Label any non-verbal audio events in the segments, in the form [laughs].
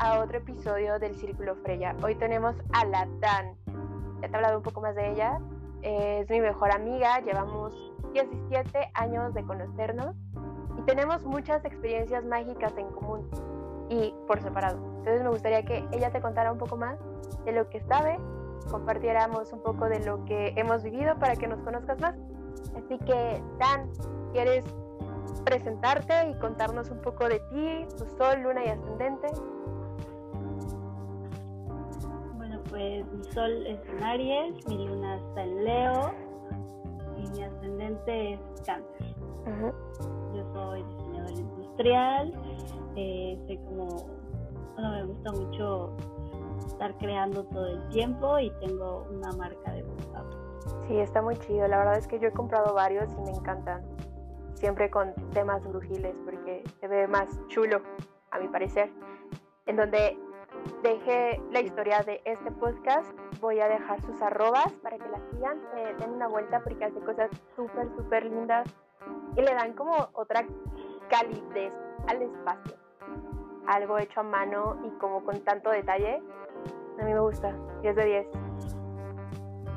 a otro episodio del Círculo Freya. Hoy tenemos a la Dan. Ya te he hablado un poco más de ella. Es mi mejor amiga, llevamos 17 años de conocernos y tenemos muchas experiencias mágicas en común y por separado. Entonces me gustaría que ella te contara un poco más de lo que sabe, compartiéramos un poco de lo que hemos vivido para que nos conozcas más. Así que, Dan, ¿quieres presentarte y contarnos un poco de ti, tu sol, luna y ascendente? Pues mi sol es en Aries, mi luna está en Leo y mi ascendente es Cáncer. Yo soy diseñadora industrial, eh, soy como, bueno, me gusta mucho estar creando todo el tiempo y tengo una marca de WhatsApp. Sí, está muy chido. La verdad es que yo he comprado varios y me encantan siempre con temas brujiles porque se ve más chulo, a mi parecer. En donde deje la historia de este podcast, voy a dejar sus arrobas para que la sigan, eh, den una vuelta porque hace cosas súper, súper lindas y le dan como otra calidez al espacio. Algo hecho a mano y como con tanto detalle, a mí me gusta, 10 de 10.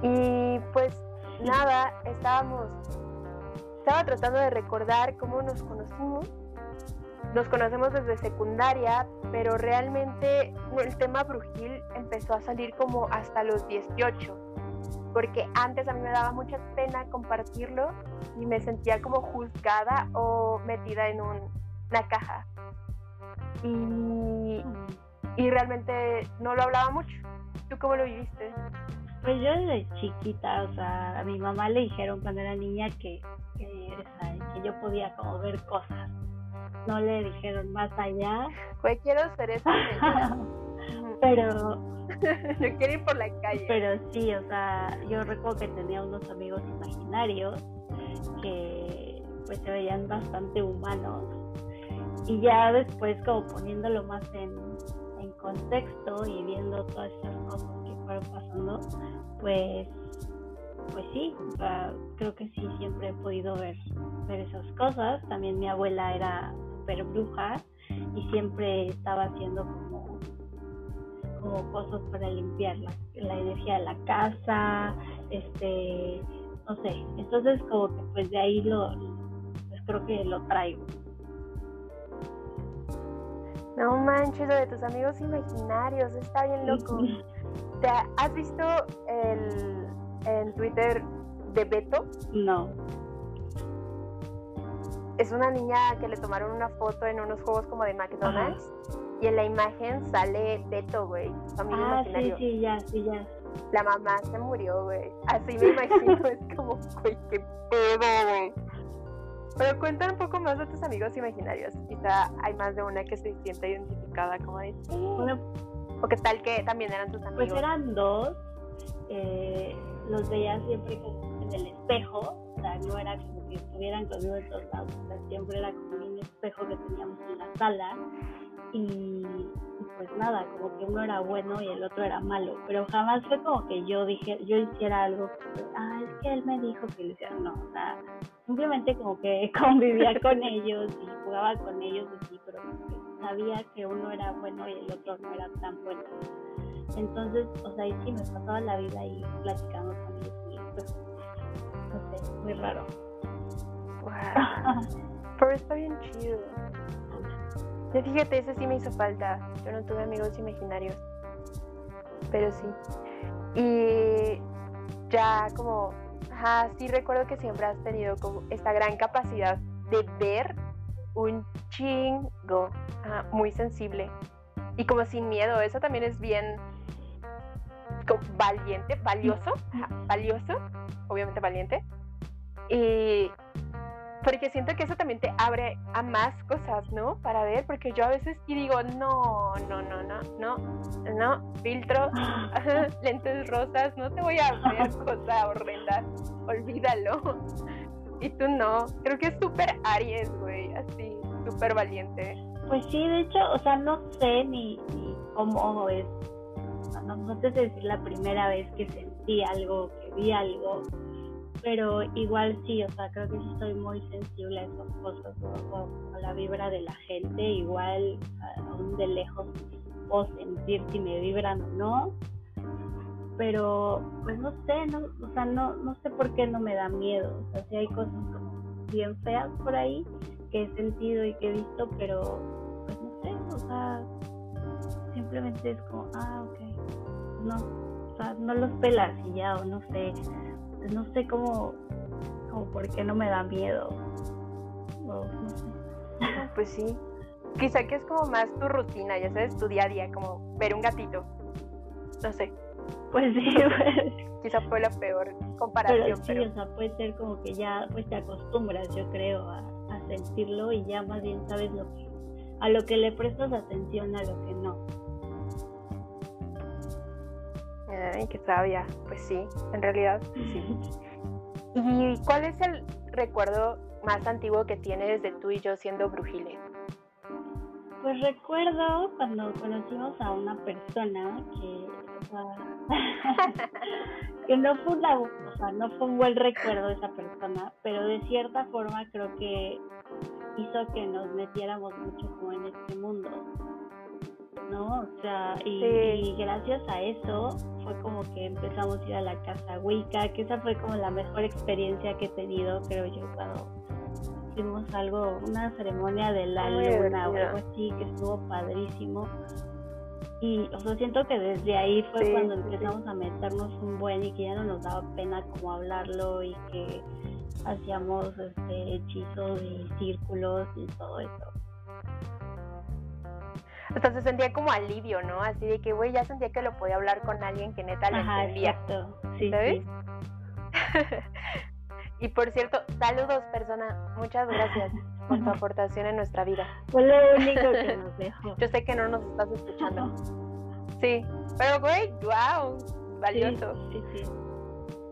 Y pues nada, estábamos estaba tratando de recordar cómo nos conocimos. Nos conocemos desde secundaria, pero realmente el tema brujil empezó a salir como hasta los 18, porque antes a mí me daba mucha pena compartirlo y me sentía como juzgada o metida en una caja. Y, y realmente no lo hablaba mucho. ¿Tú cómo lo viviste? Pues yo desde chiquita, o sea, a mi mamá le dijeron cuando era niña que que, yo podía como ver cosas. No le dijeron más allá. Pues quiero ser esa [laughs] Pero... [laughs] yo quiero ir por la calle. Pero sí, o sea, yo recuerdo que tenía unos amigos imaginarios que pues se veían bastante humanos. Y ya después como poniéndolo más en, en contexto y viendo todas esas cosas que fueron pasando, pues pues sí, creo que sí, siempre he podido ver, ver esas cosas. También mi abuela era súper bruja y siempre estaba haciendo como, como cosas para limpiar la, la, energía de la casa, este, no sé. Entonces como que pues de ahí lo, pues creo que lo traigo. No manches, lo de tus amigos imaginarios, está bien loco. ¿Te has visto el en Twitter de Beto? No. Es una niña que le tomaron una foto en unos juegos como de McDonald's y en la imagen sale Beto, güey. Ah, sí, sí, ya, sí, ya. La mamá se murió, güey. Así me imagino, [laughs] es como, güey, qué pedo, güey. Pero cuenta un poco más de tus amigos imaginarios. Quizá hay más de una que se siente identificada como de Bueno, o qué tal que también eran tus pues amigos. Pues eran dos. Eh, los veía siempre como en el espejo, sea, no era como que estuvieran conmigo en todos lados, siempre era como un espejo que teníamos en la sala y, pues nada, como que uno era bueno y el otro era malo, pero jamás fue como que yo dije, yo hiciera algo, ah, es que él me dijo que lo hiciera, no, o sea, simplemente como que [laughs] convivía con ellos y jugaba con ellos así, pero sabía que uno era bueno y el otro no era tan bueno. Entonces, o sea, y sí me pasaba la vida ahí platicando con ellos muy raro. Wow. [laughs] Pero está bien chido. fíjate, ese sí me hizo falta. Yo no tuve amigos imaginarios. Pero sí. Y ya como, ajá, sí recuerdo que siempre has tenido como esta gran capacidad de ver un chingo, muy sensible y como sin miedo. Eso también es bien valiente, valioso, valioso, obviamente valiente. Y porque siento que eso también te abre a más cosas, ¿no? Para ver, porque yo a veces y digo, no, no, no, no, no, no, filtros, [gasps] lentes rosas, no te voy a ver [laughs] cosa horrenda, olvídalo. [laughs] Y tú no, creo que es súper Aries, güey, así, súper valiente. Pues sí, de hecho, o sea, no sé ni, ni cómo es no, no sé decir la primera vez que sentí algo, que vi algo, pero igual sí, o sea, creo que sí estoy muy sensible a esas cosas, o, a la vibra de la gente, igual aún de lejos puedo sentir si me vibran o no. Pero, pues no sé, no, o sea, no, no sé por qué no me da miedo. O sea, si hay cosas como bien feas por ahí que he sentido y que he visto, pero, pues no sé, o sea, simplemente es como, ah, ok, no, o sea, no los pelas y ya, o no sé, no sé cómo, como por qué no me da miedo. No sé. Pues sí. Quizá que es como más tu rutina, ya sabes, tu día a día, como ver un gatito. No sé. Pues sí, [laughs] pues. Quizá fue la peor comparación. Pero sí, o sea, puede ser como que ya pues te acostumbras, yo creo, a, a sentirlo y ya más bien sabes lo que, a lo que le prestas atención, a lo que no. Ay, qué sabia. Pues sí, en realidad sí. ¿Y cuál es el recuerdo más antiguo que tienes de tú y yo siendo brujiles? Pues recuerdo cuando conocimos a una persona que, [laughs] que no fue una, o sea, no fue un buen recuerdo de esa persona, pero de cierta forma creo que hizo que nos metiéramos mucho como en este mundo. ¿No? O sea, y, Sí. y gracias a eso fue como que empezamos a ir a la casa Wicca, que esa fue como la mejor experiencia que he tenido, creo yo, cuando hicimos algo, una ceremonia de la Muy luna o algo así, que estuvo padrísimo. Y, o sea, siento que desde ahí fue Sí, cuando sí. empezamos a meternos un buen y que ya no nos daba pena como hablarlo y que hacíamos este, hechizos y círculos y todo eso. Hasta se sentía como alivio, ¿no? Así de que, güey, ya sentía que lo podía hablar con alguien que neta lo Ajá, entendía. exacto. Sí, ¿Sabes? sí. [laughs] y por cierto, saludos, persona. Muchas gracias por tu [laughs] aportación en nuestra vida. Fue lo único que [laughs] nos dejó. Yo sé que no nos estás escuchando. Sí, pero güey, wow, valioso. Sí, sí, sí.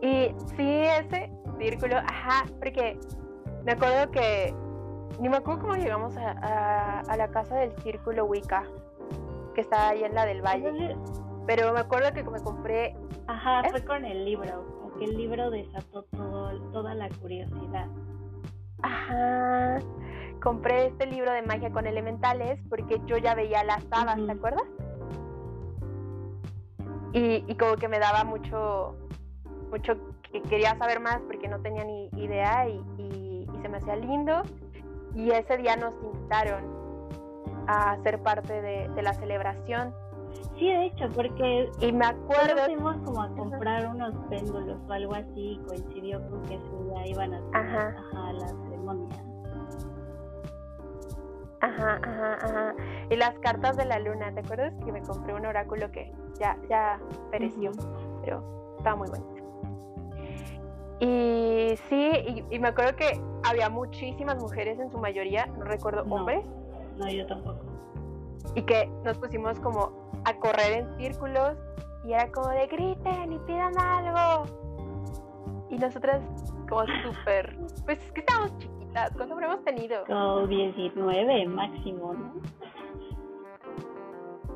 Y sí, ese círculo, ajá, porque me acuerdo que, ni me acuerdo cómo llegamos a, a- a la casa del círculo Wicca, que está ahí en la del Valle, pero me acuerdo que me compré, Ajá, ¿Eh? fue con el libro, como que el libro desató todo, toda la curiosidad. ajá, compré este libro de magia con elementales porque yo ya veía las hadas, Ujú. ¿te acuerdas? Y, y como que me daba mucho, mucho que quería saber más porque no tenía ni idea y, y- y se me hacía lindo. Y ese día nos invitaron a ser parte de, de la celebración. Sí, de hecho, porque Y me acuerdo, fuimos como a comprar unos péndulos o algo así y coincidió con que ese día iban a hacer Ajá. ajá, la ceremonia. ajá, ajá, ajá. Y las cartas de la luna, ¿te acuerdas que me compré un oráculo que ya, ya pereció? Ujú. pero estaba muy bonito. Y sí, y, y me acuerdo que había muchísimas mujeres en su mayoría, no recuerdo No. hombres, No, yo tampoco. y que nos pusimos como a correr en círculos y era como de griten y pidan algo. Y nosotras como súper, pues es que estábamos chiquitas, ¿cuánto habremos tenido? Como 19 máximo, ¿no?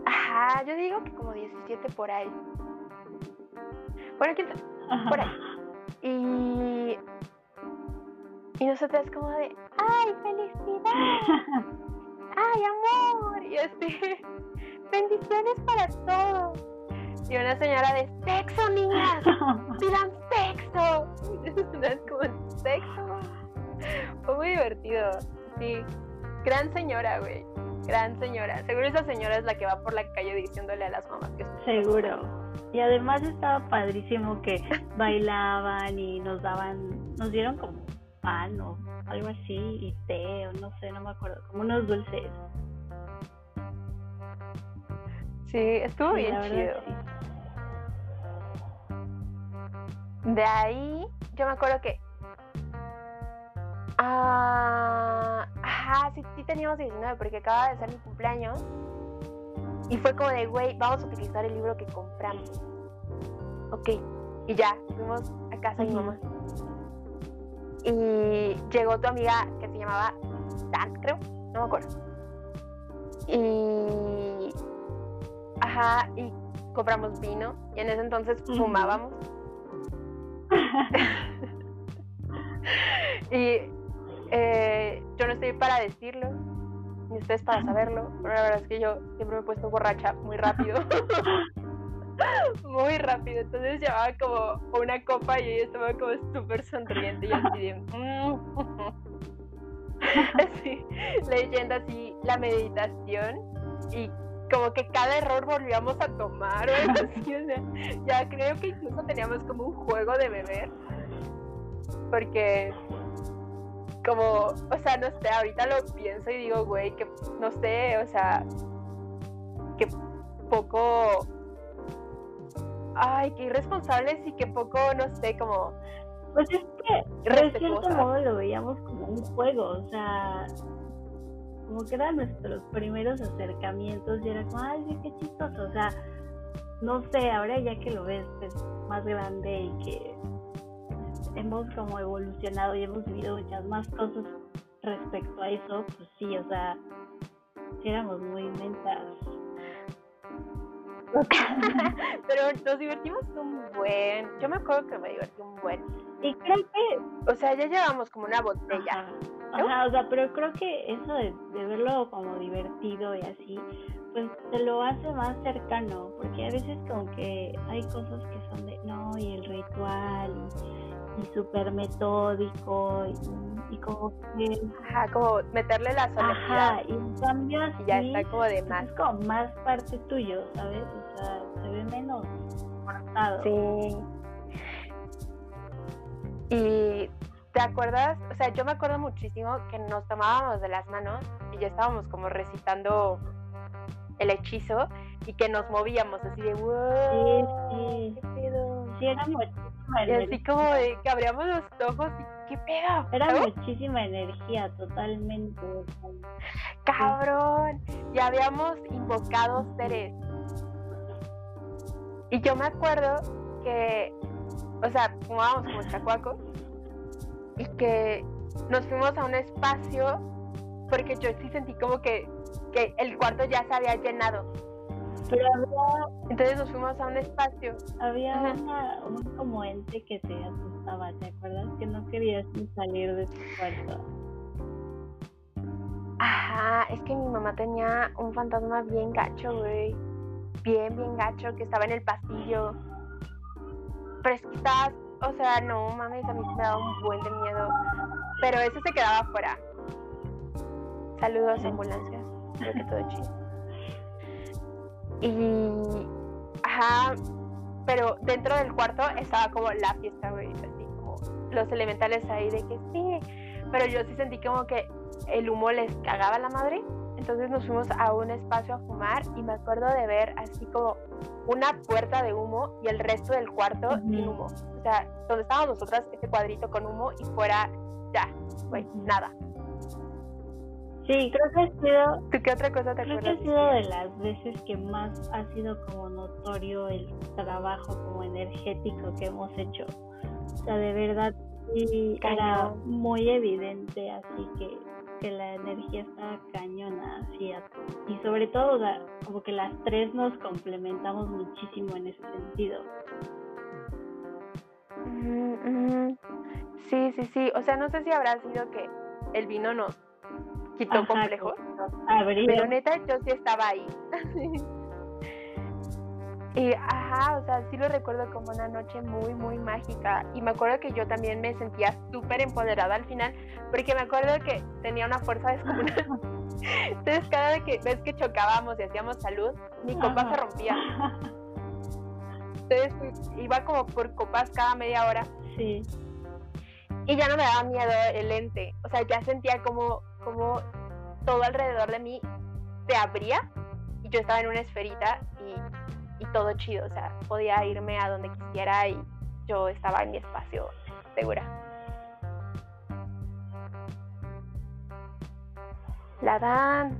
Ajá, yo digo que como 17 por ahí. Bueno, quién. Por ahí. Y, y nosotras como de, ¡ay, felicidad! ¡Ay, amor! Y así, [laughs] bendiciones para todos. Y una señora de, ¡sexo, niñas! [laughs] ¡Pidan sexo! [laughs] Y nosotras como, ¿sexo? Fue muy divertido, sí. Gran señora, güey. Gran señora. Seguro esa señora es la que va por la calle diciéndole a las mamás que es Seguro. Y además estaba padrísimo que [laughs] bailaban y nos daban, nos dieron como pan o algo así, y té, o no sé, no me acuerdo, como unos dulces. Sí, estuvo Sí, bien chido. sí. De ahí, yo me acuerdo que. Ah, ajá, sí, sí teníamos 19 porque acaba de ser mi cumpleaños. Y fue como de, güey, vamos a utilizar el libro que compramos. Ok. Y ya, fuimos a casa de mi mamá. Y llegó tu amiga que se llamaba Dan, creo. No me acuerdo. Y. Ajá, y compramos vino. Y en ese entonces fumábamos. [laughs] [laughs] y eh, estoy para decirlo, ni ustedes para saberlo, pero la verdad es que yo siempre me he puesto borracha muy rápido. [laughs] muy rápido. Entonces llevaba como una copa y ella estaba como súper sonriente y así de... Mm". [laughs] así, leyendo así la meditación y como que cada error volvíamos a tomar ya creo que incluso teníamos como un juego de beber porque como, o sea, no sé, ahorita lo pienso y digo, güey, que no sé, o sea, que poco, ay, qué irresponsables y que poco, no sé, como... Pues es que de cierto modo lo veíamos como un juego, o sea, como que eran nuestros primeros acercamientos y era como, ay, qué chistoso, o sea, no sé, ahora ya que lo ves pues, más grande y que hemos como evolucionado y hemos vivido muchas más cosas respecto a eso, pues sí, o sea, éramos muy mentas. [laughs] Pero nos divertimos un buen. Yo me acuerdo que me divertí un buen. Y creo que. O sea, ya llevamos como una botella. Ajá, o sea, pero creo que eso de, verlo como divertido y así, pues te lo hace más cercano. Porque a veces, como que hay cosas que son de. No, y el ritual. Y, y súper metódico y, como que... Ajá, como meterle la solemnidad. Ajá, y en cambio así, ya está como de pues, más. Es como más parte tuyo, ¿sabes? O sea, se ve menos forzado. Sí. Y ¿te acuerdas? O sea, yo me acuerdo muchísimo que nos tomábamos de las manos y ya estábamos como recitando el hechizo y que nos movíamos así de wow. Sí, sí. ¿Qué pedo? Sí, era y así como de que abríamos los ojos y qué pedo. Era muchísima energía, totalmente. Cabrón. Ya habíamos invocado seres. Y yo me acuerdo que, o sea, fumábamos como chacuaco y que nos fuimos a un espacio porque yo sí sentí como que, que el cuarto ya se había llenado pero había... Entonces nos fuimos a un espacio. Había una, un como ente que te asustaba, ¿te acuerdas? Que no querías salir de tu cuarto. Ajá, es que mi mamá tenía un fantasma bien gacho, güey. Bien, bien gacho, que estaba en el pasillo. Pero es que estaba, o sea, no mames, a mí me daba un buen de miedo. Pero eso se quedaba afuera. Saludos, ambulancias. Creo que todo chido. Y, ajá, pero dentro del cuarto estaba como la fiesta, güey, así como los elementales ahí de que sí, pero yo sí sentí como que el humo les cagaba la madre. Entonces nos fuimos a un espacio a fumar y me acuerdo de ver así como una puerta de humo y el resto del cuarto sin humo. O sea, donde estábamos nosotras, este cuadrito con humo y fuera ya, güey, nada. Sí, creo que ha sido. ¿Tú qué otra cosa te creo que ha sido de las veces que más ha sido como notorio el trabajo como energético que hemos hecho. O sea, de verdad sí era muy evidente, así que, que la energía estaba cañona, así. Y sobre todo, como que las tres nos complementamos muchísimo en ese sentido. Sí, sí, sí. O sea, no sé si habrá sido que el vino nos quitó complejo. Pero neta, yo sí estaba ahí. [laughs] y ajá, o sea, sí lo recuerdo como una noche muy, muy mágica. Y me acuerdo que yo también me sentía súper empoderada al final, porque me acuerdo que tenía una fuerza descomunal. Entonces, cada vez que chocábamos y hacíamos salud, mi copa se rompía. Entonces, pues, iba como por copas cada media hora. Sí. Y ya no me daba miedo el lente. O sea, ya sentía como como todo alrededor de mí se abría y yo estaba en una esferita y, y todo chido, o sea, podía irme a donde quisiera y yo estaba en mi espacio segura. La Dan.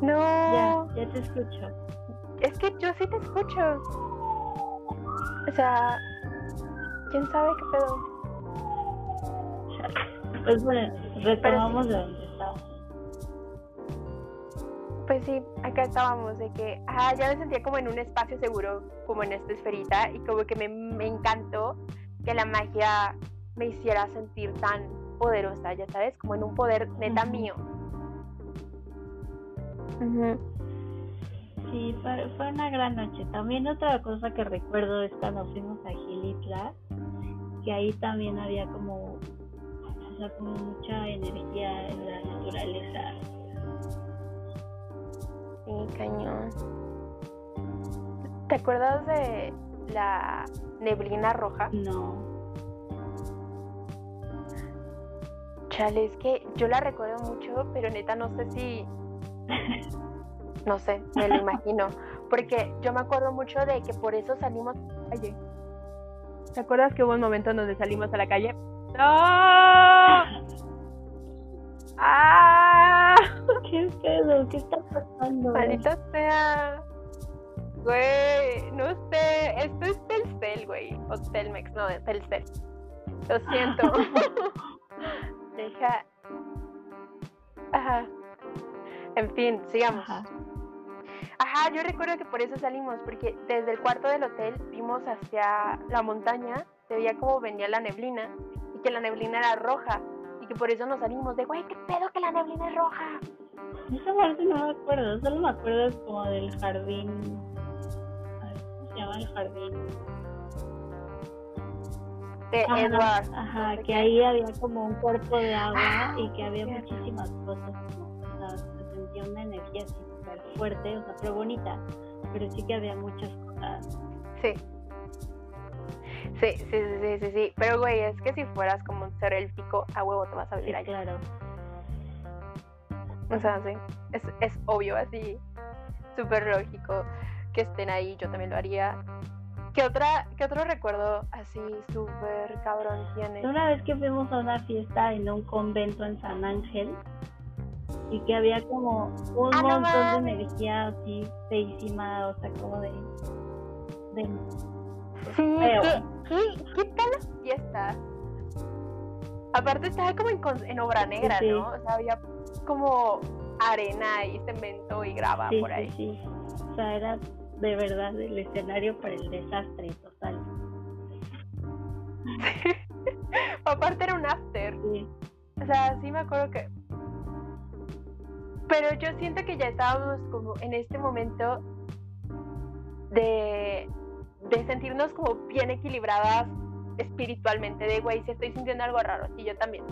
No. Ya, ya te escucho. Es que yo sí te escucho. O sea, quién sabe qué pedo. Pues bueno, retomamos de donde estábamos. Pues sí, acá estábamos, de que ah, ya me sentía como en un espacio seguro, como en esta esferita, y como que me, me encantó que la magia me hiciera sentir tan poderosa, ya sabes, como en un poder neta mío. Sí, fue, fue, una gran noche. También otra cosa que recuerdo es cuando fuimos a Gilitla, que ahí también había como, sea, como mucha energía en la naturaleza. Sí, cañón. ¿Te acuerdas de la neblina roja? No. Chale, es que yo la recuerdo mucho, pero neta no sé si [laughs] no sé, me lo imagino. Porque yo me acuerdo mucho de que por eso salimos a la calle. ¿Te acuerdas que hubo un momento en donde salimos a la calle? ¡No! ¡Ah! ¿Qué pedo? ¿Qué está pasando? Maldita sea. Güey, no sé. Esto es Telcel, güey. O Telmex, no, Telcel. Lo siento. [laughs] Deja. Ajá. En fin, sigamos. Ajá. yo recuerdo que por eso salimos, porque desde el cuarto del hotel vimos hacia la montaña, se veía como venía la neblina que la neblina era roja y que por eso nos salimos de, güey, ¿qué pedo que la neblina es roja? Esa parte no me acuerdo, solo me acuerdo como del jardín. ¿Cómo se llama el jardín? De Edward. Ajá, que ahí había como un cuerpo de agua y que había muchísimas cosas una energía súper fuerte, o sea, pero bonita, pero sí que había muchas cosas. Sí. Sí, sí, sí, sí, sí, Pero, güey, es que si fueras como un ser élfico, a huevo te vas a vivir allá. Claro. O sea, sí. Es, es obvio, así, súper lógico que estén ahí. Yo también lo haría. ¿Qué, otra, ¿Qué otro recuerdo así súper cabrón tiene? Una vez que fuimos a una fiesta en un convento en San Ángel, y que había como un ah, montón de energía así feísima, o sea, como de... de sí, ¿qué, qué, tal la fiesta? Aparte estaba como en, en obra negra, ¿no? O sea, había como arena y cemento y grava por ahí. Sí, sí, o sea, era de verdad el escenario para el desastre total. [laughs] Aparte era un after. Sí. O sea, sí me acuerdo que pero yo siento que ya estábamos como en este momento de, de sentirnos como bien equilibradas espiritualmente, de güey, si estoy sintiendo algo raro, y yo también.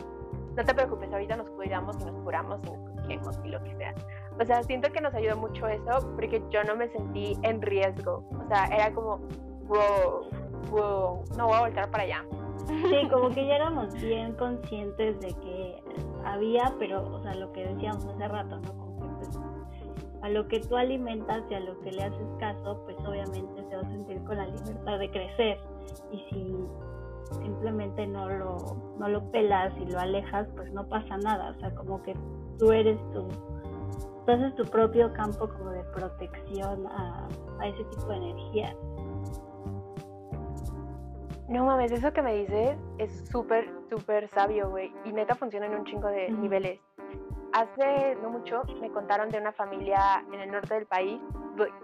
No te preocupes, ahorita nos cuidamos y nos curamos y nos cogemos y lo que sea. O sea, siento que nos ayudó mucho eso porque yo no me sentí en riesgo. O sea, era como, wow, wow, no voy a voltar para allá. Sí, [laughs] como que ya éramos bien conscientes de que había, pero, o sea, lo que decíamos hace rato, ¿no? A lo que tú alimentas y a lo que le haces caso, pues obviamente se va a sentir con la libertad de crecer. Y si simplemente no lo, no lo pelas y lo alejas, pues no pasa nada. O sea, como que tú eres tu, tú haces tu propio campo como de protección a, a ese tipo de energía. No mames, eso que me dices es súper, súper sabio, güey. Y neta funciona en un chingo de niveles. Hace no mucho me contaron de una familia en el norte del país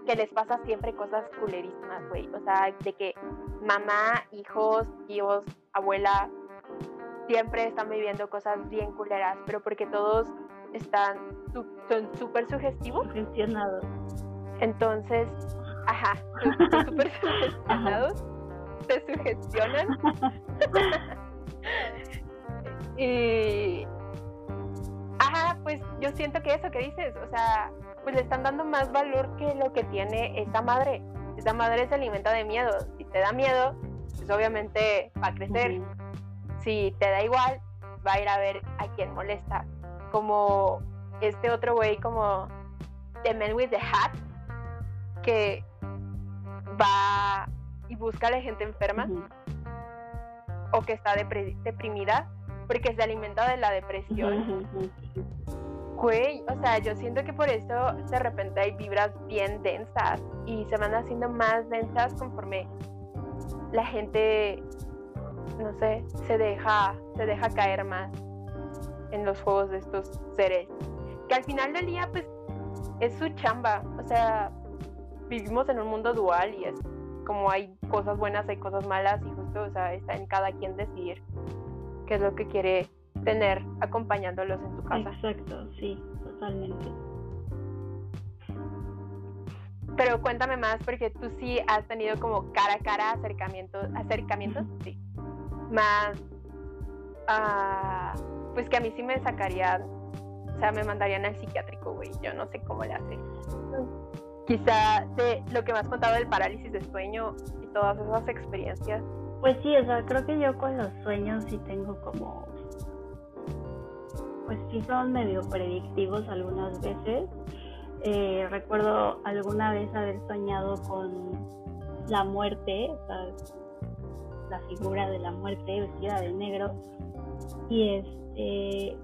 que les pasa siempre cosas culerísimas, güey. O sea, de que mamá, hijos, tíos, abuela, siempre están viviendo cosas bien culeras, pero porque todos están, son súper sugestivos. Sugestionados. Entonces, ajá, son [laughs] súper sugestionados se sugestionan. [laughs] [laughs] y. Ajá, pues yo siento que eso que dices, o sea, pues le están dando más valor que lo que tiene esta madre. Esta madre se alimenta de miedo. Si te da miedo, pues obviamente va a crecer. Si te da igual, va a ir a ver a quien molesta. Como este otro güey, como The Man with the Hat, que va y busca a la gente enferma o que está deprimida porque se alimenta de la depresión. Güey, o sea, yo siento que por eso de repente hay vibras bien densas y se van haciendo más densas conforme la gente, no sé, se deja, se deja caer más en los juegos de estos seres. Que al final del día, pues, es su chamba. O sea, vivimos en un mundo dual y es como hay cosas buenas, hay cosas malas y justo, o sea, está en cada quien decidir qué es lo que quiere tener acompañándolos en su casa. Exacto, sí, totalmente. pero cuéntame más porque tú sí has tenido como cara a cara acercamientos, acercamientos, sí, más, uh, pues que a mí sí me sacarían, o sea, me mandarían al psiquiátrico, güey, yo no sé cómo le hace. Quizá de lo que me has contado del parálisis de sueño y todas esas experiencias. Pues sí, o sea, creo que yo con los sueños sí tengo como, pues sí son medio predictivos algunas veces eh, recuerdo alguna vez haber soñado con la muerte, o sea, la figura de la muerte vestida de negro. Y este,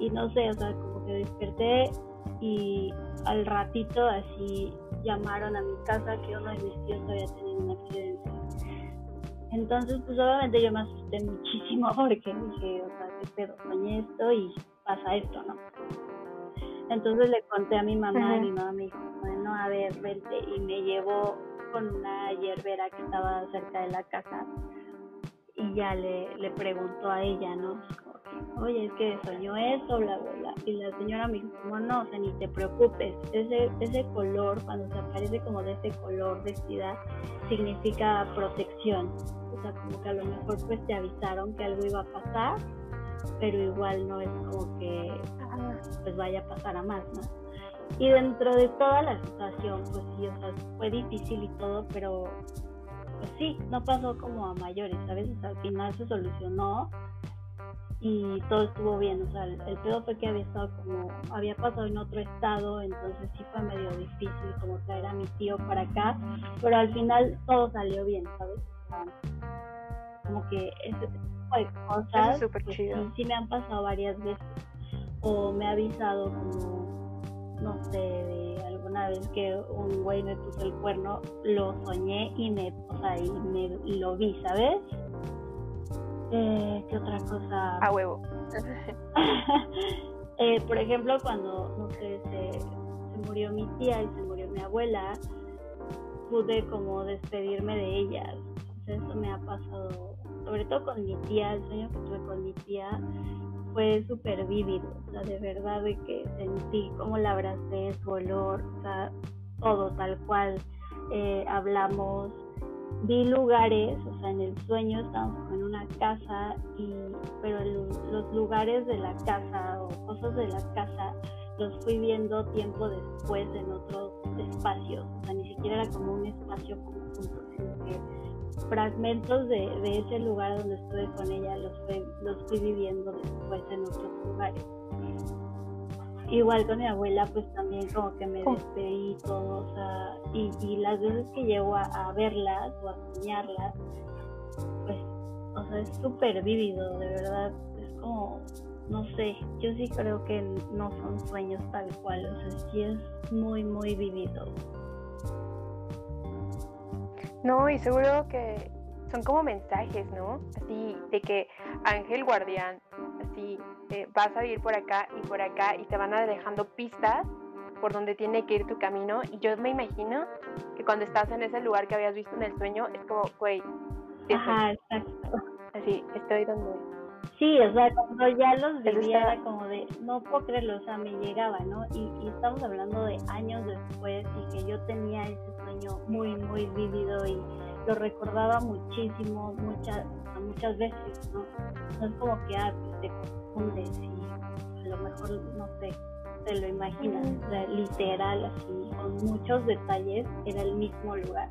y no sé, o sea, como que desperté y al ratito así llamaron a mi casa que uno de mis tíos había tenido un accidente. Entonces, pues obviamente yo me asusté muchísimo [laughs] porque dije, o sea, qué pedo, soñé esto y pasa esto, ¿no? Entonces le conté a mi mamá y mi mamá me dijo, bueno, a ver, vente. Y me llevó con una hierbera que estaba cerca de la casa y ya le, le preguntó a ella, ¿no? Oye, es que soñó eso, bla, bla, bla. Y la señora me dijo, como no, o sea, ni te preocupes. Ese, ese color, cuando se aparece como de ese color vestida, significa protección. O sea, como que a lo mejor pues te avisaron que algo iba a pasar pero igual no es como que pues vaya a pasar a más, ¿no? Y dentro de toda la situación, pues sí, o sea, fue difícil y todo, pero pues sí, no pasó como a mayores, ¿sabes? O sea, al final se solucionó y todo estuvo bien, o sea, el, el pedo fue que había estado como, había pasado en otro estado, entonces sí fue medio difícil como traer a mi tío para acá, pero al final todo salió bien, ¿sabes? como que de cosas que sí, me han pasado varias veces. O me ha avisado como, no sé, de alguna vez que un güey me puso el cuerno, lo soñé y me, o sea, y me lo vi, ¿sabes? Eh, ¿Qué otra cosa? A huevo. [laughs] eh, por ejemplo, cuando, no sé, se, se murió mi tía y se murió mi abuela, pude como despedirme de ellas. eso me ha pasado sobre todo con mi tía, el sueño que tuve con mi tía fue súper vívido, o sea, de verdad de que sentí como la abracé, su olor, o sea, todo tal cual eh, hablamos, vi lugares, o sea, en el sueño estábamos en una casa, y, pero los lugares de la casa o cosas de la casa los fui viendo tiempo después en otros espacios, o sea, ni siquiera era como un espacio conjunto, sino que fragmentos de, de, ese lugar donde estuve con ella los fui, los fui viviendo después en otros lugares. Igual con mi abuela, pues también como que me despedí todo, o sea, y, y las veces que llego a, a, verlas o a soñarlas, pues, o sea, es súper vívido, de verdad, es como, no sé, yo sí creo que no son sueños tal cual, o sea, sí es muy, muy vivido. No, y seguro que son como mensajes, ¿no? Así de que ángel guardián, así eh, vas a ir por acá y por acá y te van a dejando pistas por donde tiene que ir tu camino. Y yo me imagino que cuando estás en ese lugar que habías visto en el sueño, es como, güey, Ajá, exacto. Así, estoy donde. Sí, o sea, cuando ya los vivía era como de, no puedo creerlo, o sea, me llegaba, ¿no? Y, y estamos hablando de años después y que yo tenía ese muy, muy vívido y lo recordaba muchísimo, muchas, muchas veces, ¿no? No es como que ah, pues, te confundes y a lo mejor, no sé, te lo imaginas, literal, así, con muchos detalles, era el mismo lugar.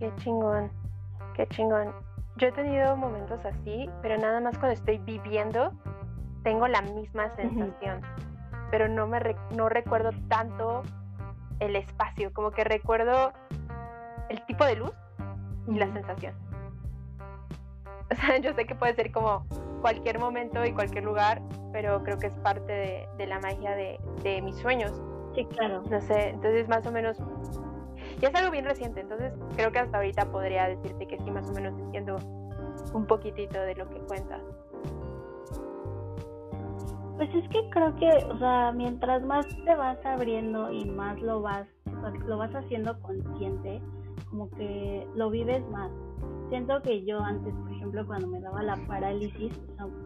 Qué chingón, qué chingón. Yo he tenido momentos así, pero nada más cuando estoy viviendo, tengo la misma sensación pero no me no recuerdo tanto el espacio, como que recuerdo el tipo de luz y la sensación. [laughs] O sea, yo sé que puede ser como cualquier momento y cualquier lugar, pero creo que es parte de, la magia de, de, mis sueños. Sí, claro. No sé, entonces más o menos, ya es algo bien reciente, entonces creo que hasta ahorita podría decirte que sí, más o menos entiendo un poquitito de lo que cuentas. Pues es que creo que, o sea, mientras más te vas abriendo y más lo vas, lo vas haciendo consciente, como que lo vives más. Siento que yo antes, por ejemplo, cuando me daba la parálisis,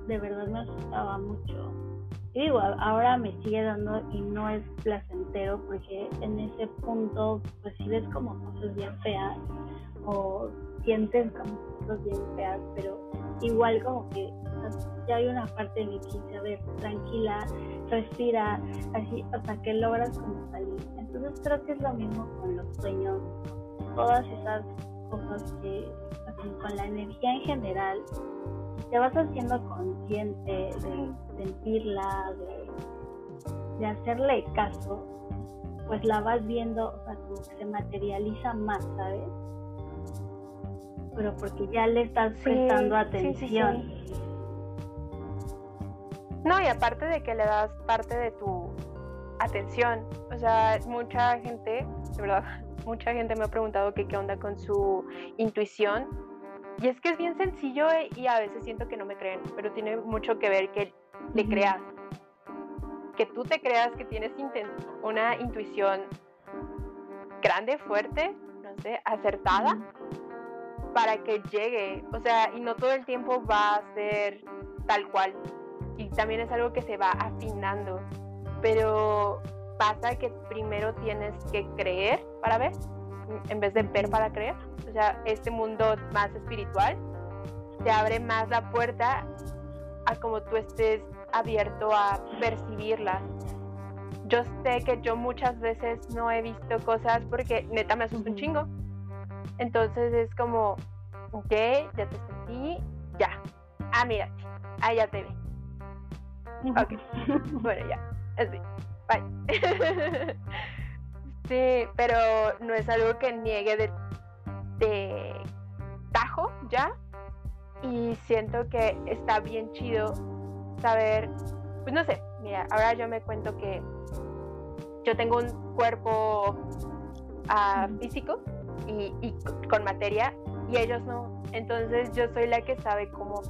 de verdad me asustaba mucho. y digo, ahora me sigue dando y no es placentero porque en ese punto, pues si ves como cosas bien feas o sientes como cosas bien feas, pero igual como que ya hay una parte de mi que dice, a ver, tranquila, respira, así hasta que logras como salir. Entonces creo que es lo mismo con los sueños, todas esas cosas que, así, con la energía en general, te vas haciendo consciente de sentirla, de, de hacerle caso, pues la vas viendo, o sea, como que se materializa más, ¿sabes? Pero porque ya le estás prestando atención. No, y aparte de que le das parte de tu atención, o sea, mucha gente, de verdad, [laughs] mucha gente me ha preguntado que qué onda con su intuición y es que es bien sencillo eh, y a veces siento que no me creen, pero tiene mucho que ver que le creas. Que tú te creas que tienes una intuición grande, fuerte, no sé, acertada, para que llegue. O sea, y no todo el tiempo va a ser tal cual. Y también es algo que se va afinando. Pero pasa que primero tienes que creer para ver en vez de ver para creer. O sea, este mundo más espiritual te abre más la puerta a como tú estés abierto a percibirlas. Yo sé que yo muchas veces no he visto cosas porque neta me asusta un chingo. Entonces es como, ok, ya te sentí, ya. Ah, mira, ah, ya te vi. Ok, [laughs] bueno, ya, así, bye. [laughs] Sí, pero no es algo que niegue de, de tajo ya. Y siento que está bien chido saber, pues no sé, mira, ahora yo me cuento que yo tengo un cuerpo ah, físico y, con materia y ellos no. Entonces yo soy la que sabe cómo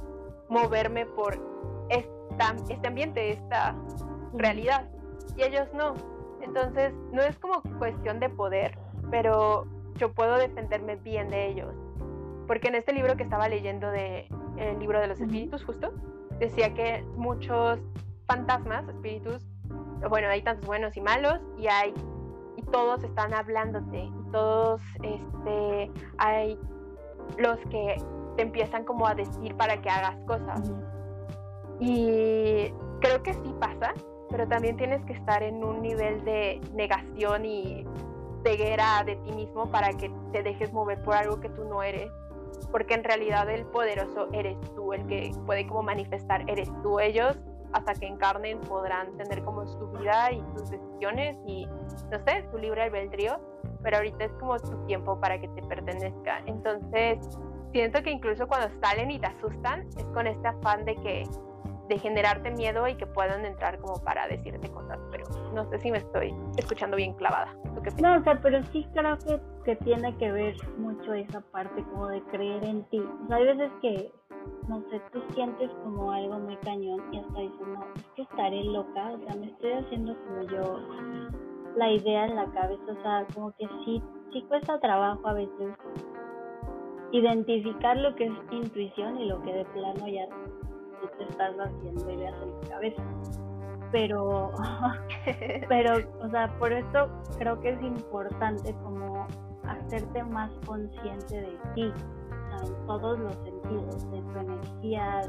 moverme por esta, este ambiente, esta realidad. Y ellos no. Entonces, no es como cuestión de poder, pero yo puedo defenderme bien de ellos. Porque en este libro que estaba leyendo de el libro de los espíritus justo, decía que muchos fantasmas, espíritus, bueno, hay tantos buenos y malos y hay y todos están hablándote y todos este hay los que te empiezan como a decir para que hagas cosas. Y creo que sí pasa, pero también tienes que estar en un nivel de negación y ceguera de ti mismo para que te dejes mover por algo que tú no eres. Porque en realidad el poderoso eres tú, el que puede como manifestar eres tú. Ellos hasta que encarnen podrán tener como su vida y sus decisiones y no sé, su libre albedrío, pero ahorita es como tu tiempo para que te pertenezca. Entonces, siento que incluso cuando salen y te asustan, es con este afán de que de generarte miedo y que puedan entrar como para decirte cosas, pero no sé si me estoy escuchando bien clavada. no, o sea, pero sí creo que, que tiene que ver mucho esa parte como de creer en ti. O sea, hay veces que, no sé, tú sientes como algo muy cañón y hasta dices, no, es que estaré loca, o sea, me estoy haciendo como yo la idea en la cabeza, o sea, como que sí, sí cuesta trabajo a veces identificar lo que es intuición y lo que de plano ya tú te estás haciendo ideas en tu cabeza. Pero, [laughs] pero, o sea, por esto creo que es importante como hacerte más consciente de ti, o sea, en todos los sentidos, de tu energía.